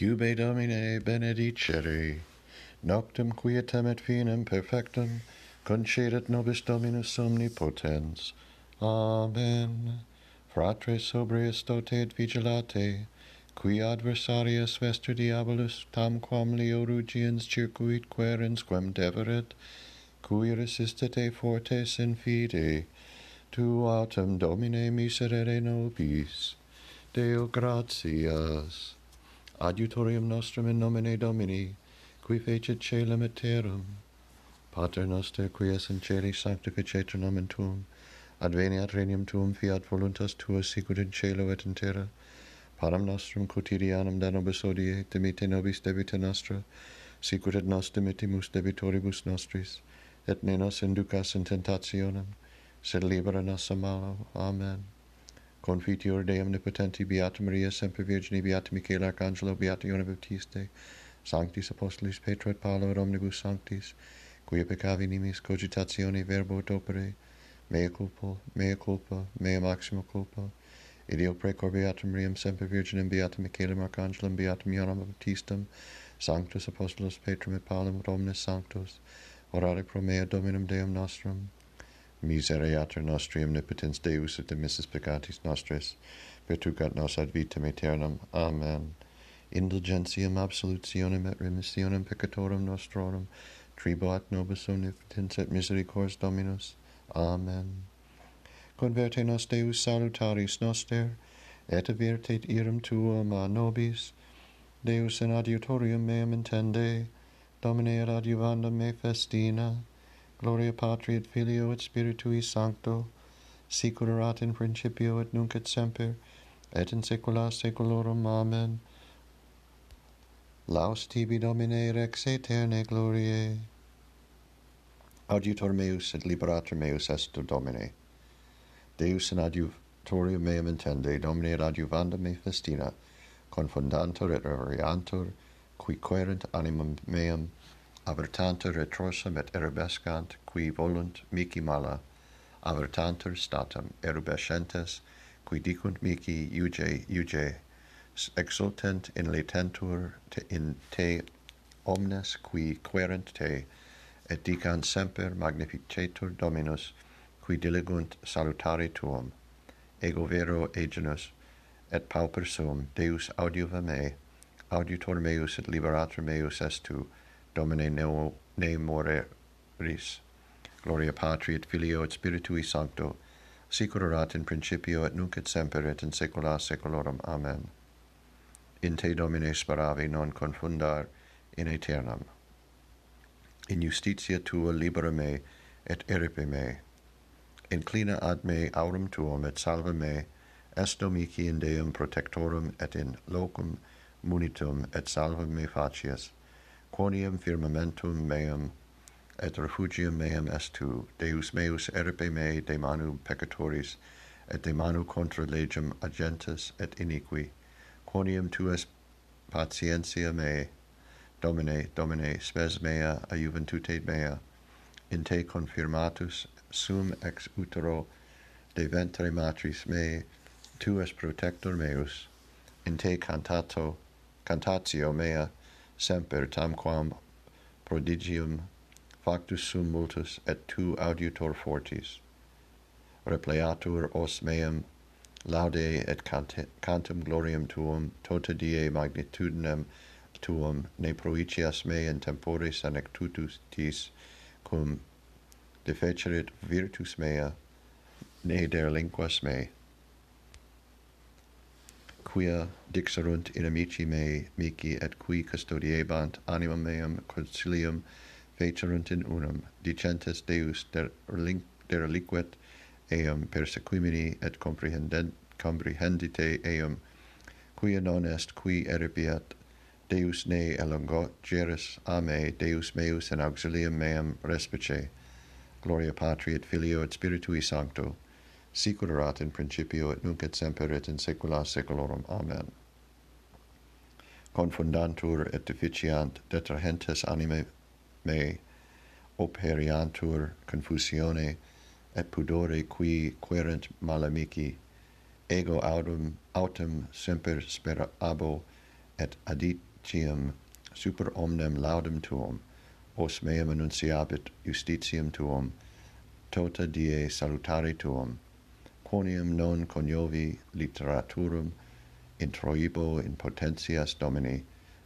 Iube Domine benedicere, noctem quietem et finem perfectum, concedet nobis Dominus omnipotens. Amen. Fratres sobrius dote et vigilate, qui adversarius vestur diabolus, tamquam leo rugiens circuit querens quem deveret, cui resistete fortes in fide, tu autem Domine miserere nobis. Deo gratias adiutorium nostrum in nomine Domini, qui fecit celum et terram, Pater noster, qui es in celi sanctificetur nomen tuum, adveniat regnum tuum, fiat voluntas tua sicut in celo et in terra. Panem nostrum quotidianum da nobis odie, dimite nobis debita nostra, sicut et nos dimitimus debitoribus nostris, et ne nos inducas in tentationem, sed libera nos a malo. Amen. Confitior Deum Nipotenti, beata Maria semper Virgini, beata Michael Arcangelo beata Iona Baptiste sanctis apostolis Petro et Paolo et omnibus sanctis quia peccavi nimis cogitatione verbo et opere mea culpa mea culpa mea maxima culpa. Ideo precor beata Mariam semper virginem beata Michaelem Arcangelum, beata Ionam Baptistum, sanctus apostolos Petrum et Paulum et omnes sanctos. Orare pro mea Dominum Deum nostrum misereater nostri omnipotens Deus et emissis peccatis nostris, pertucat nos ad vitam aeternam. Amen. Indulgentiam absolutionem et remissionem peccatorum nostrorum, tribo nobis omnipotens et misericors Dominus. Amen. Converte nos Deus salutaris noster, et avertet iram tuum a nobis, Deus in adiutorium meam intende, Domine ad adiuvandum me festina, Gloria Patri et Filio et Spiritui Sancto, sic erat in principio et nunc et semper, et in saecula saeculorum. Amen. Laus tibi Domine rex aeterne gloriae. Auditor meus et liberator meus est tu Domine. Deus in adiutorium meum intende, Domine ad adiuvanda me festina, confundantur et reverantur, qui querent animum meum, avertantur retrosum et erubescant, qui volunt mici mala, avertantur statum erubescentes, qui dicunt mici iuge iuge, exultent in latentur te in te omnes qui querent te, et dicant semper magnificetur Dominus, qui diligunt salutari tuum. Ego vero egenus, et pauper sum, Deus audiuva me, auditor meus et liberator meus est tu, Domine neo, ne moreris. Gloria Patri et Filio et Spiritui Sancto, sic erat in principio et nunc et semper et in saecula saeculorum. Amen. In te Domine speravi non confundar in aeternam. In justitia tua libera me et eripe me. Inclina ad me aurum tuum et salva me, est domici in Deum protectorum et in locum munitum et salva me facies quoniam firmamentum meam et refugium meam tu, Deus meus erpe me de manu peccatoris, et de manu contra legem agentes et iniqui, quoniam tuas patientia me, Domine, Domine, spes mea a juventute mea, in te confirmatus sum ex utero de ventre matris mei, tu es protector meus, in te cantato, cantatio mea, semper tamquam prodigium factus sum multus et tu auditor fortis. Repleatur os meum laude et cante, cantum gloriam tuum tota die magnitudinem tuum ne proicias me in temporis anectutus tis cum defecerit virtus mea ne der linguas mei quia dixerunt in amici mei mici et qui custodiebant animam meam concilium fecerunt in unum dicentes deus dereliquet eum persequimini et comprehendent comprehendite eum quia non est qui eripiat deus ne elongo geris a me deus meus in auxilium meam respice gloria patri et filio et spiritui sancto sicurat in principio et nunc et semper et in saecula saeculorum. Amen. Confundantur et deficiant detrahentes anime mei operiantur confusione et pudore qui querent malamici ego autem autem semper sperabo et adicium super omnem laudem tuum os meam annunciabit justitiam tuum tota die salutari tuum quonium non coniovi literaturum introibo in potentias Domini,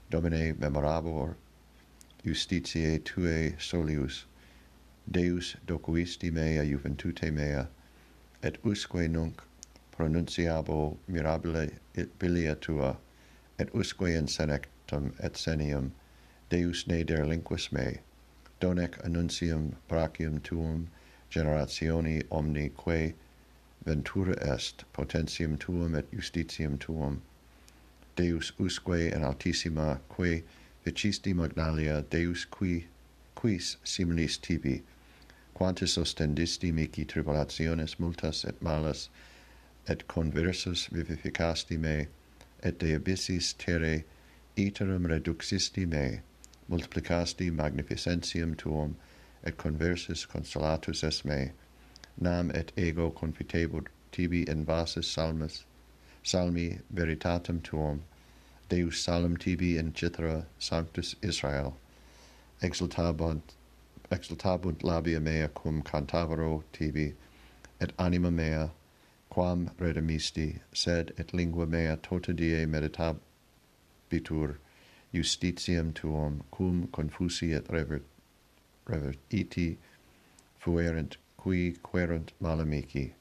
Domine memorabor, justitiae tuae solius, Deus docuisti mea juventute mea, et usque nunc pronunciabo mirabile bilia tua, et usque in senectum et senium, Deus ne derlinquis me, donec annuncium brachium tuum, generationi omni quae ventura est potentium tuum et justitium tuum. Deus usque in altissima quae vicisti magnalia Deus qui quis similis tibi quantis ostendisti mihi tribulationes multas et malas et conversus vivificasti me et de abyssis terre iterum reduxisti me multiplicasti magnificentium tuum et conversus consolatus es me nam et ego confitebur tibi in vasis salmis, salmi veritatem tuum, Deus salum tibi in citra sanctus Israel, exultabunt, exultabunt labia mea cum cantavaro tibi, et anima mea, quam redemisti, sed et lingua mea tota die meditabitur, justitiam tuum, cum confusi et revert, revert iti fuerent qui quaerunt malamici.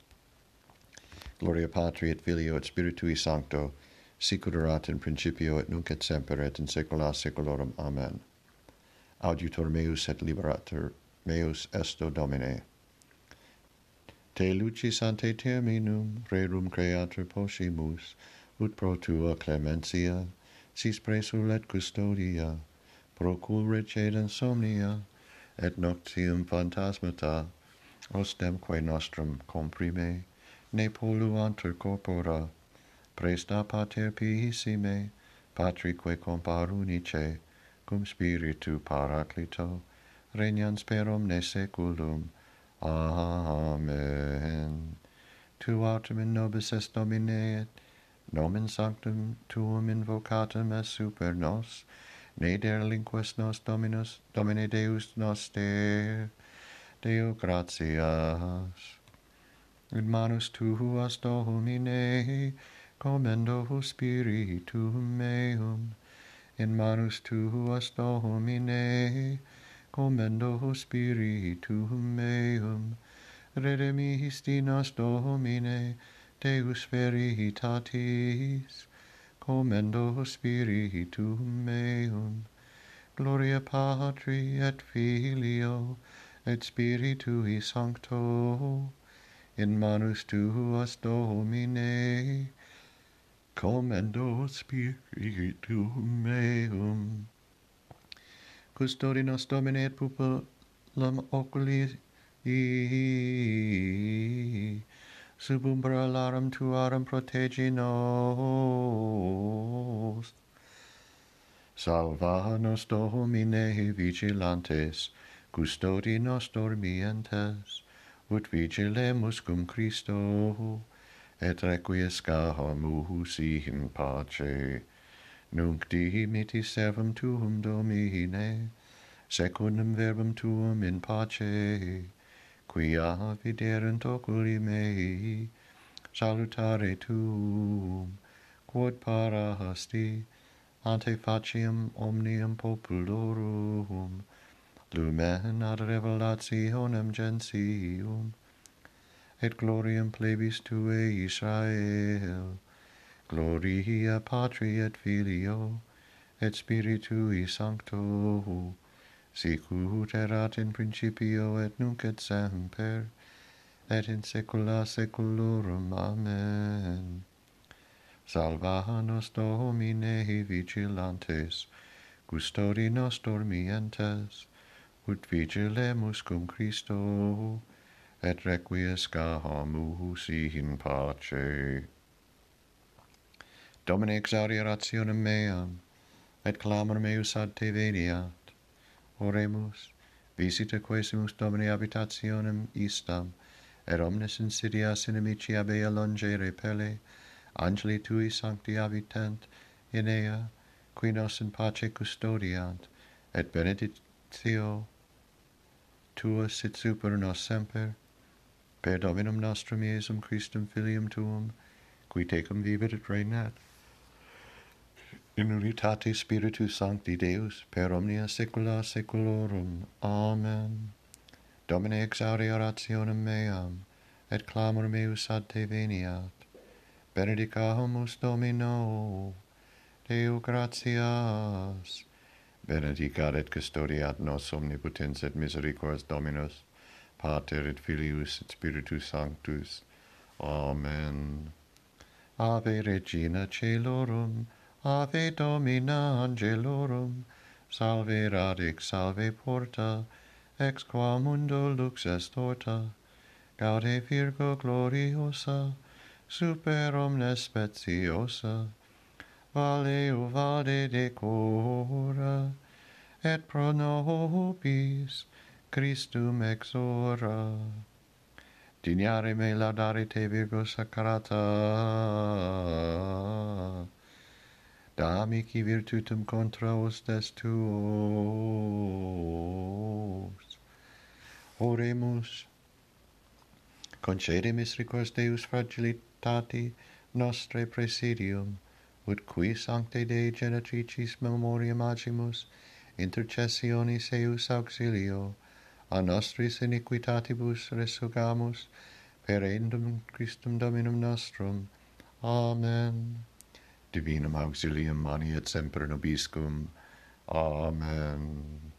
Gloria Patri et Filio et Spiritui Sancto, sicut in principio et nunc et semper et in saecula saeculorum. Amen. Auditor meus et liberator meus esto Domine. Te lucis ante terminum, rerum creator posimus, ut pro tua clementia, sis presul et custodia, procure cedem somnia, et noctium phantasmata, ostemque nostrum comprime, ne polluantur corpora, presta pater piissime, patrique comparunice, cum spiritu paraclito, regnans per omne seculum. Amen. Tu autem in nobis est Domine, et nomen sanctum tuum invocatum est super nos, ne delinquas nos Dominus, Domine Deus noster, Deo gratias. In manus tuas Domine, commendo spiritum meum. In manus tuas Domine, commendo spiritum meum. Redemisti nos Domine, Deus veritatis, commendo spiritum meum. Gloria Patri et Filio, et spiritui sancto in manus tuas domine commendo spiritum meum. Custodi nos domine et populum oculi sub umbra larum tuarum protegi nos. Salva nos domine vigilantes custodi nos dormientes, ut vigilemus cum Christo, et requiesca homus in pace. Nunc dimiti servum tuum Domine, secundum verbum tuum in pace, quia viderunt oculi mei, salutare tuum, quod para hasti, ante faciam omnium populorum, lumen ad revelationem gentium, et gloriam plebis tuae Israel, gloria patri et filio, et spiritui sancto, sicut erat in principio et nunc et semper, et in saecula saeculorum. Amen. Salva nos Domine vigilantes, custodi nos dormientes, ut vigilemus cum Christo, et requiescamus in pace. Domine exaudi rationem meam, et clamor meus ad te veniat. Oremus, visita quesimus Domine habitationem istam, et omnes insidias inimici abea longe repele, angeli tui sancti habitant in ea, qui nos in pace custodiant, et benedictio tua sit super nos semper, per Dominum nostrum Iesum Christum filium tuum, qui tecum vivit et regnat, in unitate Spiritu Sancti Deus, per omnia saecula saeculorum. Amen. Domine exaudi orationem meam, et clamor meus ad te veniat. Benedicamus Domino, Deo gratias benedicat et custodiat nos omnipotens et misericors Dominus, Pater et Filius et Spiritus Sanctus. Amen. Ave Regina Celorum, Ave Domina Angelorum, Salve Radix, Salve Porta, Ex qua mundo lux est torta, Gaude Virgo gloriosa, Super omnes speciosa, valeo vade decora, et pro nobis Christum exora. Dignare me laudare te Virgo Sacrata, da amici virtutum contra hostes tuos. Oremus, concede misericors Deus fragilitati nostre presidium, ut qui sancte Dei Genetricis memoriam agimus, intercessionis eius auxilio, a nostris iniquitatibus resugamus, per endum Christum Dominum nostrum. Amen. Divinum auxilium maniet semper nobiscum. Amen.